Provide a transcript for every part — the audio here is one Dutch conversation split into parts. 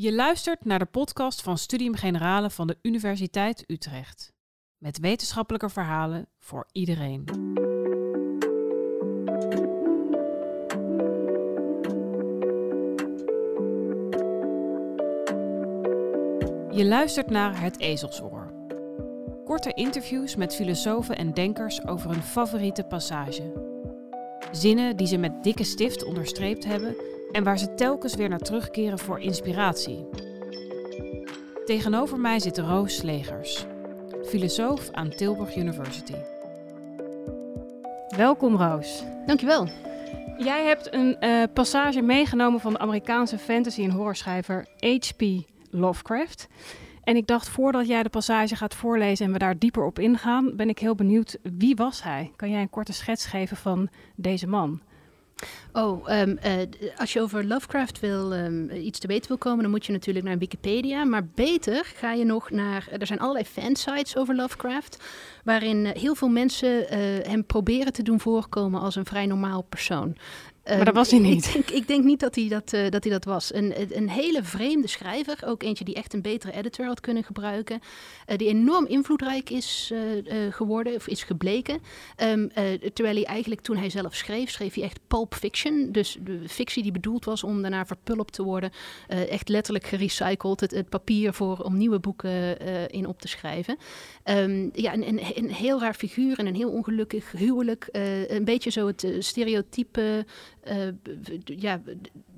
Je luistert naar de podcast van Studium Generale van de Universiteit Utrecht. Met wetenschappelijke verhalen voor iedereen. Je luistert naar Het Ezelsoor. Korte interviews met filosofen en denkers over hun favoriete passage. Zinnen die ze met dikke stift onderstreept hebben en waar ze telkens weer naar terugkeren voor inspiratie. Tegenover mij zit Roos Slegers, filosoof aan Tilburg University. Welkom Roos. Dankjewel. Jij hebt een uh, passage meegenomen van de Amerikaanse fantasy- en horrorschrijver H.P. Lovecraft. En ik dacht, voordat jij de passage gaat voorlezen en we daar dieper op ingaan, ben ik heel benieuwd, wie was hij? Kan jij een korte schets geven van deze man? Oh, um, uh, als je over Lovecraft wil, um, iets te weten wil komen, dan moet je natuurlijk naar Wikipedia. Maar beter ga je nog naar. Er zijn allerlei fansites over Lovecraft. Waarin heel veel mensen uh, hem proberen te doen voorkomen als een vrij normaal persoon. Maar dat ehm, was hij niet. Ik denk, ik denk niet dat hij dat, uh, dat, hij dat was. Een, een hele vreemde schrijver. Ook eentje die echt een betere editor had kunnen gebruiken. Uh, die enorm invloedrijk is uh, geworden, of is gebleken. Um, terwijl hij eigenlijk toen hij zelf schreef, schreef hij echt pulp fiction. Dus de fictie die bedoeld was om daarna verpulpt te worden. echt letterlijk gerecycled. Het, het, papier voor, om nieuwe boeken in op te schrijven. Um, ja, een, een, een, heel raar figuur en een heel ongelukkig huwelijk. een beetje zo het stereotype ja,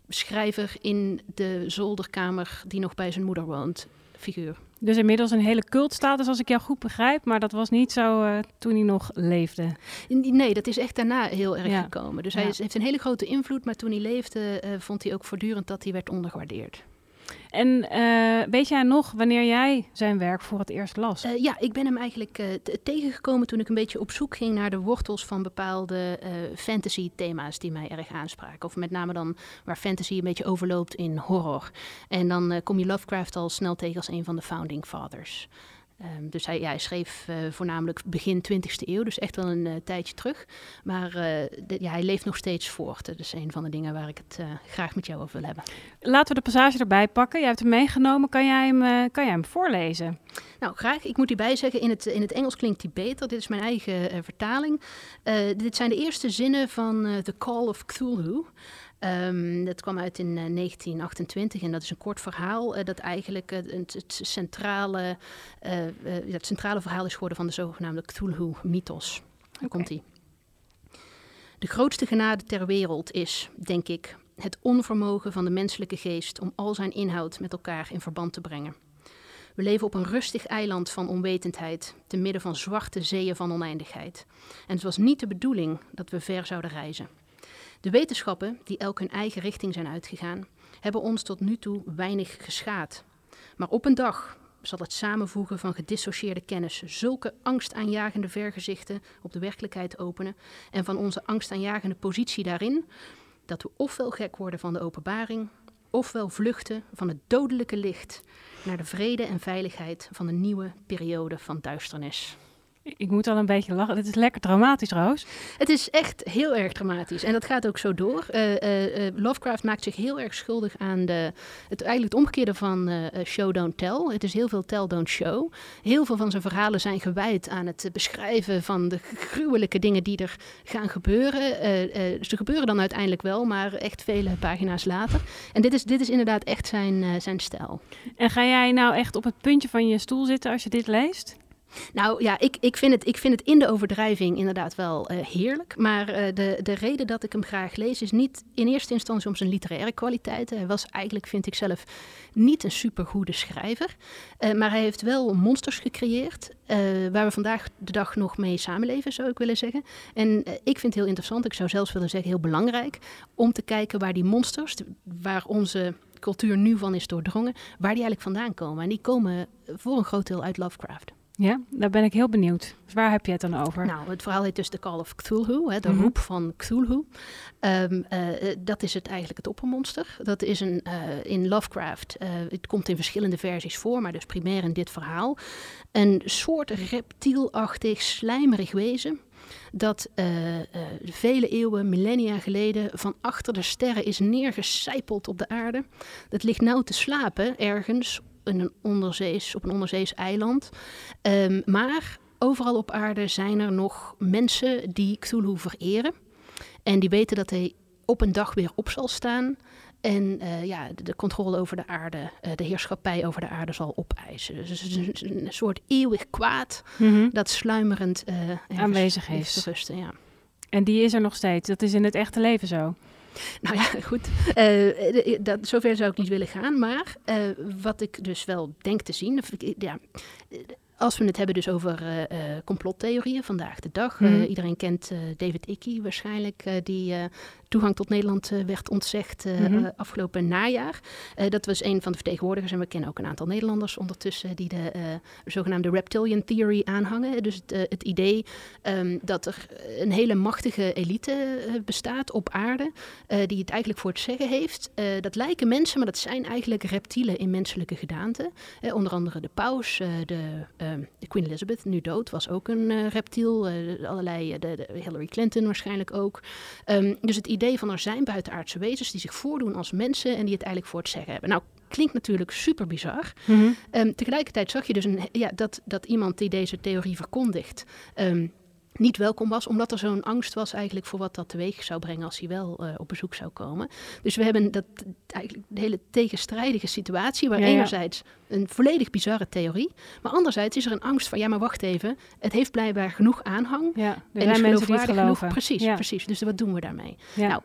schrijver in de zolderkamer die nog bij zijn moeder woont, figuur. Dus inmiddels een hele cultstatus, als ik jou goed begrijp. Maar dat was niet zo uh, toen hij nog leefde. Nee, dat is echt daarna heel erg gekomen. Dus hij is, heeft een hele grote invloed. Maar toen hij leefde, uh, vond hij ook voortdurend dat hij werd ondergewaardeerd. En uh, weet jij nog wanneer jij zijn werk voor het eerst las? Uh, ja, ik ben hem eigenlijk uh, tegengekomen toen ik een beetje op zoek ging naar de wortels van bepaalde fantasy-thema's die mij erg aanspraken. Of met name dan waar fantasy een beetje overloopt in horror. En dan kom je Lovecraft al snel tegen als een van de founding fathers. Um, dus hij, ja, hij schreef uh, voornamelijk begin 20e eeuw, dus echt wel een uh, tijdje terug. Maar uh, de, ja, hij leeft nog steeds voort. Dat is een van de dingen waar ik het graag met jou over wil hebben. Laten we de passage erbij pakken. Jij hebt hem meegenomen. Kan jij hem, kan jij hem voorlezen? Nou, graag. Ik moet hierbij zeggen, in het, in het Engels klinkt hij beter. Dit is mijn eigen vertaling. dit zijn de eerste zinnen van The Call of Cthulhu. Um, dat kwam uit in uh, 1928 en dat is een kort verhaal uh, dat eigenlijk het, het, centrale, het centrale verhaal is geworden van de zogenaamde Cthulhu-mythos. Daar okay. komt hij. De grootste genade ter wereld is, denk ik, het onvermogen van de menselijke geest om al zijn inhoud met elkaar in verband te brengen. We leven op een rustig eiland van onwetendheid, te midden van zwarte zeeën van oneindigheid. En het was niet de bedoeling dat we ver zouden reizen. De wetenschappen, die elk hun eigen richting zijn uitgegaan, hebben ons tot nu toe weinig geschaad. Maar op een dag zal het samenvoegen van gedissocieerde kennis zulke angstaanjagende vergezichten op de werkelijkheid openen en van onze angstaanjagende positie daarin, dat we ofwel gek worden van de openbaring, ofwel vluchten van het dodelijke licht naar de vrede en veiligheid van een nieuwe periode van duisternis. Ik moet al een beetje lachen. Het is lekker dramatisch, Roos. Het is echt heel erg dramatisch. En dat gaat ook zo door. Uh, uh, Lovecraft maakt zich heel erg schuldig aan de, het, eigenlijk het omgekeerde van show, don't tell. Het is heel veel tell, don't show. Heel veel van zijn verhalen zijn gewijd aan het beschrijven van de gruwelijke dingen die er gaan gebeuren. ze gebeuren dan uiteindelijk wel, maar echt vele pagina's later. En dit is, dit is inderdaad echt zijn, zijn stijl. En ga jij nou echt op het puntje van je stoel zitten als je dit leest? Nou ja, ik, ik, vind het, ik vind het in de overdrijving inderdaad wel uh, heerlijk. Maar uh, de, de reden dat ik hem graag lees is niet in eerste instantie om zijn literaire kwaliteiten. Hij was eigenlijk, vind ik zelf, niet een supergoede schrijver. Uh, maar hij heeft wel monsters gecreëerd. waar we vandaag de dag nog mee samenleven, zou ik willen zeggen. En ik vind het heel interessant, ik zou zelfs willen zeggen heel belangrijk, om te kijken waar die monsters, waar onze cultuur nu van is doordrongen, waar die eigenlijk vandaan komen. En die komen voor een groot deel uit Lovecraft. Ja, daar ben ik heel benieuwd. Dus waar heb je het dan over? Nou, het verhaal heet dus The Call of Cthulhu, hè, de mm -hmm. roep van Cthulhu. Um, uh, dat is het eigenlijk het oppermonster. Dat is een, uh, in Lovecraft, uh, het komt in verschillende versies voor, maar dus primair in dit verhaal. Een soort reptielachtig, slijmerig wezen dat uh, uh, vele eeuwen, millennia geleden, van achter de sterren is neergecijpeld op de aarde. Dat ligt nou te slapen ergens in een onderzees, op een onderzees eiland. Um, maar overal op aarde zijn er nog mensen die Cthulhu vereren. En die weten dat hij op een dag weer op zal staan. En uh, ja, de, de, controle over de aarde, uh, de heerschappij over de aarde zal opeisen. Dus het is een, een soort eeuwig kwaad mm -hmm. dat sluimerend uh, aanwezig is. Te rusten, ja. En die is er nog steeds. Dat is in het echte leven zo. Nou ja, goed. dat, zover zou ik niet willen gaan. Maar wat ik dus wel denk te zien. Ja, als we het hebben dus over uh, uh, complottheorieën vandaag de dag. Mm. Uh, iedereen kent David Icke waarschijnlijk, die toegang tot Nederland werd ontzegd mm -hmm. afgelopen najaar. dat was een van de vertegenwoordigers en we kennen ook een aantal Nederlanders ondertussen die de zogenaamde reptilian theory aanhangen. Dus het, het idee um, dat er een hele machtige elite bestaat op aarde, die het eigenlijk voor het zeggen heeft. dat lijken mensen, maar dat zijn eigenlijk reptielen in menselijke gedaante. onder andere de paus, de Queen Elizabeth, nu dood, was ook een uh, reptiel. Uh, allerlei, de, de, Hillary Clinton waarschijnlijk ook. Um, dus het idee van er zijn buitenaardse wezens die zich voordoen als mensen en die het eigenlijk voor het zeggen hebben. Nou, klinkt natuurlijk super bizar. Mm -hmm. um, tegelijkertijd zag je dus een, ja, dat, dat iemand die deze theorie verkondigt. Um, niet welkom was, omdat er zo'n angst was eigenlijk voor wat dat teweeg zou brengen als hij wel uh, op bezoek zou komen. Dus we hebben dat eigenlijk de hele tegenstrijdige situatie, waar ja, ja. enerzijds een volledig bizarre theorie, maar anderzijds is er een angst van ja, maar wacht even, het heeft blijkbaar genoeg aanhang. Ja, er zijn mensen die het geloven. Genoeg, precies, ja. precies. Dus wat doen we daarmee? Nou,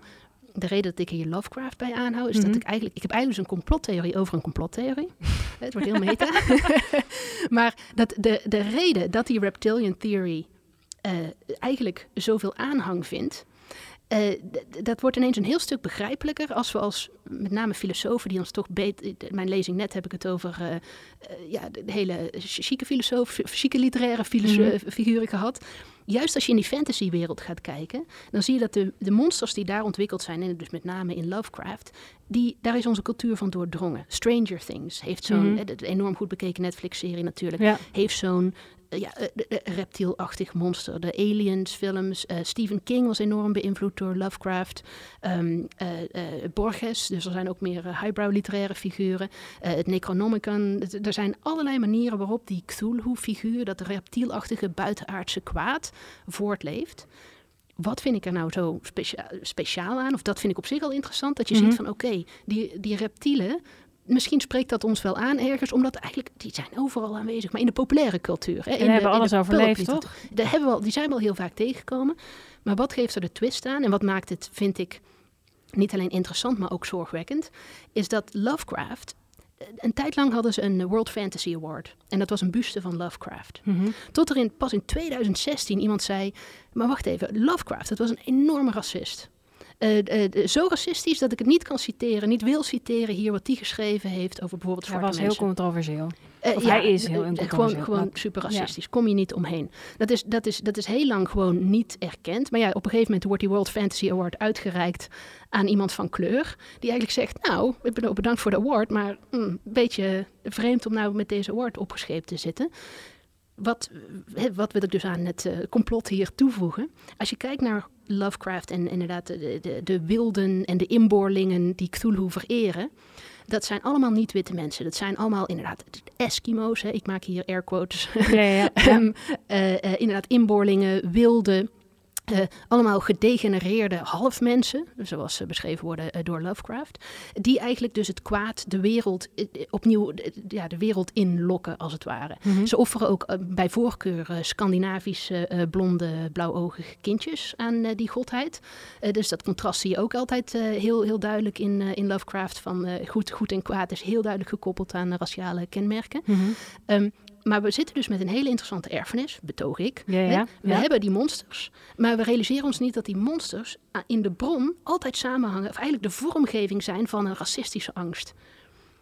de reden dat ik hier Lovecraft bij aanhoud, is mm -hmm. dat ik eigenlijk... Ik heb eigenlijk dus een complottheorie over een complottheorie. het wordt heel meta. maar dat de, de reden dat die reptilian theory eigenlijk zoveel aanhang vindt. Uh, dat wordt ineens een heel stuk begrijpelijker als we als met name filosofen die ons toch beter. In mijn lezing net heb ik het over uh, uh, ja, de hele chique filosoof, chique literaire mm -hmm. figuren gehad. Juist als je in die fantasywereld gaat kijken, dan zie je dat de, de monsters die daar ontwikkeld zijn, en dus met name in Lovecraft, die, daar is onze cultuur van doordrongen. Stranger Things heeft zo'n, mm de enorm goed bekeken Netflix-serie natuurlijk, ja. heeft zo'n ja, reptielachtig monster. De Aliens films. Uh, Stephen King was enorm beïnvloed door Lovecraft. Um, uh, uh, Borges, dus er zijn ook meer highbrow literaire figuren. het Necronomicon. Er zijn allerlei manieren waarop die Cthulhu-figuur, dat reptielachtige buitenaardse kwaad, voortleeft wat vind ik er nou zo specia speciaal aan? Of dat vind ik op zich al interessant. Dat je mm -hmm. ziet van oké, okay, die, die reptielen, misschien spreekt dat ons wel aan ergens, omdat eigenlijk, die zijn overal aanwezig, maar in de populaire cultuur. Hè, in we hebben de, alles overleefd, toch? Daar hebben we al, die zijn wel heel vaak tegengekomen. Maar wat geeft er de twist aan en wat maakt het, vind ik, niet alleen interessant, maar ook zorgwekkend, is dat Lovecraft een tijd lang hadden ze een World Fantasy Award. En dat was een buste van Lovecraft. Mm -hmm. Tot er in, pas in 2016 iemand zei... maar wacht even, Lovecraft, dat was een enorme racist. Uh, uh, zo racistisch dat ik het niet kan citeren, niet wil citeren hier wat hij geschreven heeft over bijvoorbeeld zwarte mensen. Hij was heel controversieel. Uh, of ja, hij is heel controversieel. Gewoon, gewoon super racistisch. Ja. Kom je niet omheen. Dat is, dat, is, dat is heel lang gewoon niet erkend. Maar ja, op een gegeven moment wordt die World Fantasy Award uitgereikt aan iemand van kleur. Die eigenlijk zegt, nou, ik ben ook bedankt voor de award, maar mm, een beetje vreemd om nou met deze award opgescheept te zitten. Wat, wat wil ik dus aan het complot hier toevoegen? Als je kijkt naar Lovecraft en inderdaad de, de, de wilden en de inboorlingen die Cthulhu vereren. Dat zijn allemaal niet-witte mensen. Dat zijn allemaal inderdaad Eskimo's. Hè. Ik maak hier air quotes. Ja, ja, ja. um, uh, uh, inderdaad inboorlingen, wilde, uh, allemaal gedegenereerde halfmensen, zoals ze beschreven worden uh, door Lovecraft, die eigenlijk dus het kwaad de wereld uh, opnieuw ja, de wereld inlokken, als het ware. Mm -hmm. Ze offeren ook bij voorkeur Scandinavische blonde, blauwogige kindjes aan die godheid. dus dat contrast zie je ook altijd heel, heel duidelijk in, in Lovecraft van goed, goed en kwaad is heel duidelijk gekoppeld aan raciale kenmerken. Mm -hmm. um, maar we zitten dus met een hele interessante erfenis, betoog ik. Ja, ja, we hebben die monsters, maar we realiseren ons niet dat die monsters in de bron altijd samenhangen, of eigenlijk de vormgeving zijn van een racistische angst.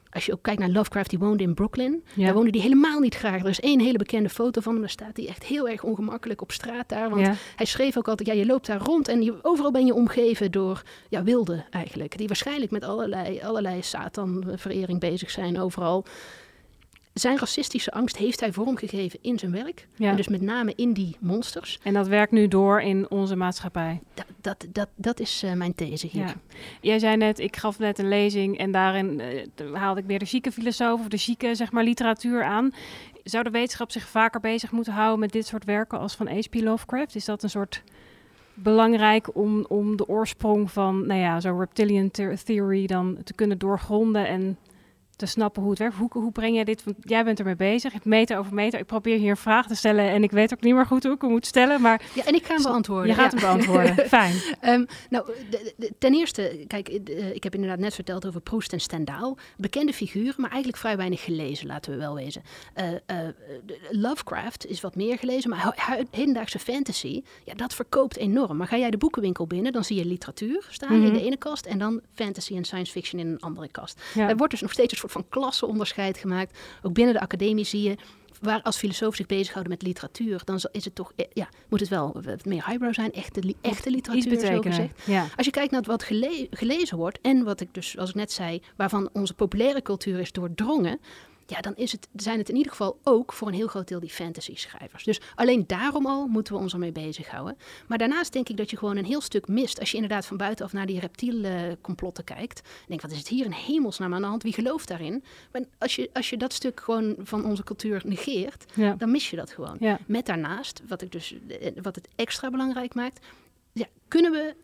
Als je ook kijkt naar Lovecraft, die woonde in Brooklyn. Daar woonde hij helemaal niet graag. Er is één hele bekende foto van hem. Daar staat hij echt heel erg ongemakkelijk op straat daar. Want hij schreef ook altijd, ja, je loopt daar rond en je, overal ben je omgeven door ja, wilden eigenlijk. Die waarschijnlijk met allerlei, allerlei Satan-verering bezig zijn overal. Zijn racistische angst heeft hij vormgegeven in zijn werk. Ja. En dus met name in die monsters. En dat werkt nu door in onze maatschappij. Dat, dat, dat, dat is uh, mijn these hier. Ja. Jij zei net, ik gaf net een lezing en daarin uh, haalde ik weer de chique filosoof of de chique zeg maar, literatuur aan. Zou de wetenschap zich vaker bezig moeten houden met dit soort werken als van H.P. Lovecraft? Is dat een soort belangrijk om, om de oorsprong van, nou ja, zo'n reptilian theory dan te kunnen doorgronden en te snappen hoe het werkt. Hoe, hoe breng jij dit? Want jij bent ermee bezig, meter over meter. Ik probeer hier een vraag te stellen en ik weet ook niet meer goed hoe ik hem moet stellen. Maar ja, en ik ga hem beantwoorden. Je gaat ja. hem beantwoorden. Fijn. Um, nou, de, de, ten eerste, kijk, de, ik heb inderdaad net verteld over Proust en Stendhal. Bekende figuren, maar eigenlijk vrij weinig gelezen, laten we wel wezen. Uh, uh, Lovecraft is wat meer gelezen, maar hedendaagse fantasy, ja, dat verkoopt enorm. Maar ga jij de boekenwinkel binnen, dan zie je literatuur staan mm -hmm. in de ene kast en dan fantasy en science fiction in een andere kast. Ja. Er wordt dus nog steeds soort van klasseonderscheid gemaakt. Ook binnen de academie zie je waar als filosofen zich bezighouden met literatuur, dan is het toch, ja, moet het wel wat meer highbrow zijn, echte, li echte literatuur, zo gezegd. Ja. Als je kijkt naar wat gele gelezen wordt en wat ik dus, als ik net zei, waarvan onze populaire cultuur is doordrongen, ja, dan is het, zijn het in ieder geval ook voor een heel groot deel die fantasy-schrijvers. Dus alleen daarom al moeten we ons ermee bezighouden. Maar daarnaast denk ik dat je gewoon een heel stuk mist. Als je inderdaad van buitenaf naar die reptiele complotten kijkt. En denk, wat is het hier een hemelsnaam aan de hand? Wie gelooft daarin? Maar als je, als je dat stuk gewoon van onze cultuur negeert, ja. dan mis je dat gewoon. Ja. Met daarnaast, wat, ik dus, wat het extra belangrijk maakt, ja, kunnen we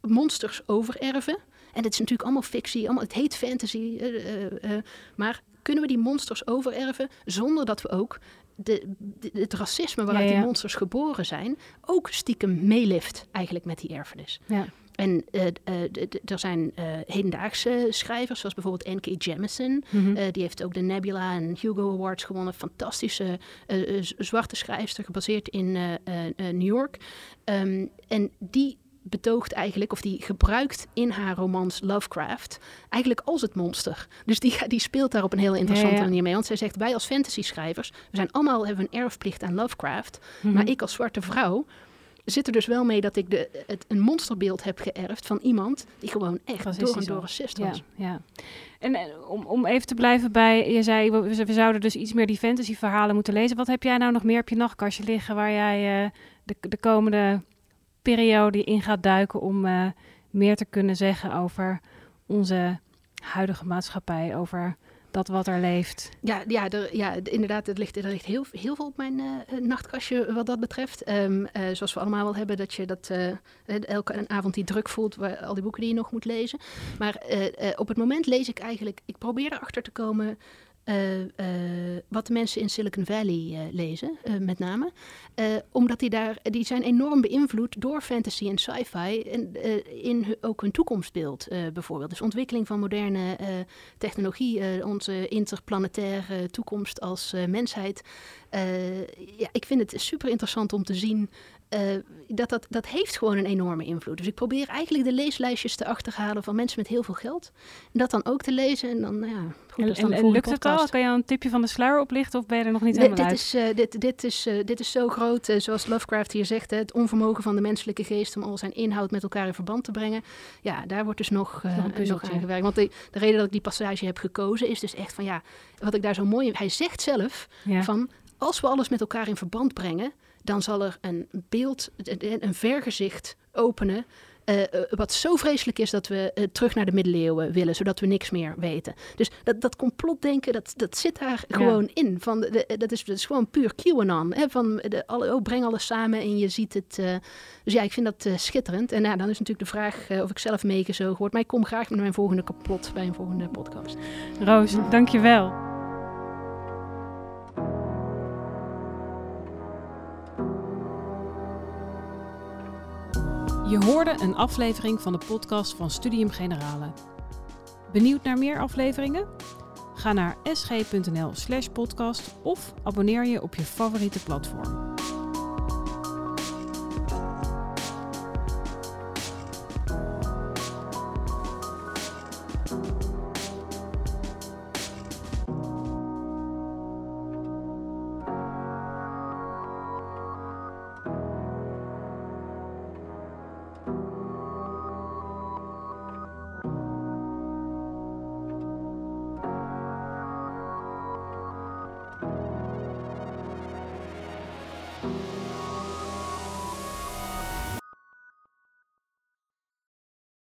monsters overerven? En het is natuurlijk allemaal fictie, allemaal, het heet fantasy, uh, uh, uh, maar kunnen we die monsters overerven zonder dat we ook de, de, het racisme waaruit Ja, ja. die monsters geboren zijn, ook stiekem meelift eigenlijk met die erfenis. Ja. En uh, uh, er zijn uh, hedendaagse schrijvers, zoals bijvoorbeeld N.K. Jemisin. Mhm. Die heeft ook de Nebula en Hugo Awards gewonnen. Fantastische zwarte schrijfster, gebaseerd in New York. Um, en die betoogt eigenlijk, of die gebruikt in haar romans Lovecraft, eigenlijk als het monster. Dus die, die speelt daar op een heel interessante Ja, ja. manier mee. Want zij zegt, wij als fantasy-schrijvers, we zijn allemaal, hebben een erfplicht aan Lovecraft. Mhm. Maar ik als zwarte vrouw zit er dus wel mee dat ik de, het, een monsterbeeld heb geërfd van iemand die gewoon echt door en door racist Ja, was. ja. En eh, om, om even te blijven bij, je zei, we, we zouden dus iets meer die fantasy verhalen moeten lezen. Wat heb jij nou nog meer op je nachtkastje liggen waar jij eh, de, de komende periode in gaat duiken om eh, meer te kunnen zeggen over onze huidige maatschappij, over dat wat er leeft? Ja, ja, er, ja inderdaad, er ligt, er ligt heel, veel op mijn uh, nachtkastje wat dat betreft. Um, uh, zoals we allemaal wel hebben, dat je dat elke avond die druk voelt, waar, al die boeken die je nog moet lezen. Maar op het moment lees ik eigenlijk, ik probeer erachter te komen wat de mensen in Silicon Valley uh, lezen, met name. omdat die daar, die zijn enorm beïnvloed door fantasy en sci-fi en in ook hun toekomstbeeld bijvoorbeeld. Dus ontwikkeling van moderne technologie, onze interplanetaire toekomst als mensheid. Ja, ik vind het super interessant om te zien uh, dat, dat, dat heeft gewoon een enorme invloed. Dus ik probeer eigenlijk de leeslijstjes te achterhalen van mensen met heel veel geld. En dat dan ook te lezen. En dan, nou ja, goed, is dan en, en lukt het al? Kan je een tipje van de sluier oplichten of ben je er nog niet dit, helemaal dit uit? Is, uh, dit, dit, is, uh, dit is zo groot, zoals Lovecraft hier zegt, hè, het onvermogen van de menselijke geest om al zijn inhoud met elkaar in verband te brengen. Ja, daar wordt dus nog, nog, aan gewerkt. Want de, de reden dat ik die passage heb gekozen is dus echt van ja, wat ik daar zo mooi... Hij zegt zelf ja. van, als we alles met elkaar in verband brengen dan zal er een beeld, een vergezicht openen. Uh, wat zo vreselijk is dat we uh, terug naar de middeleeuwen willen, zodat we niks meer weten. Dus dat, dat complotdenken, dat, dat zit daar ja. gewoon in. Van de, de, dat, is, dat is gewoon puur QAnon. Hè? Van de, alle, oh, breng alles samen en je ziet het. Uh, dus ja, ik vind dat schitterend. En ja, dan is natuurlijk de vraag of ik zelf meegezogen word. Maar ik kom graag met mijn volgende kapot bij een volgende podcast. Roos, dankjewel. Je hoorde een aflevering van de podcast van Studium Generale. Benieuwd naar meer afleveringen? Ga naar sg.nl/podcast of abonneer je op je favoriete platform.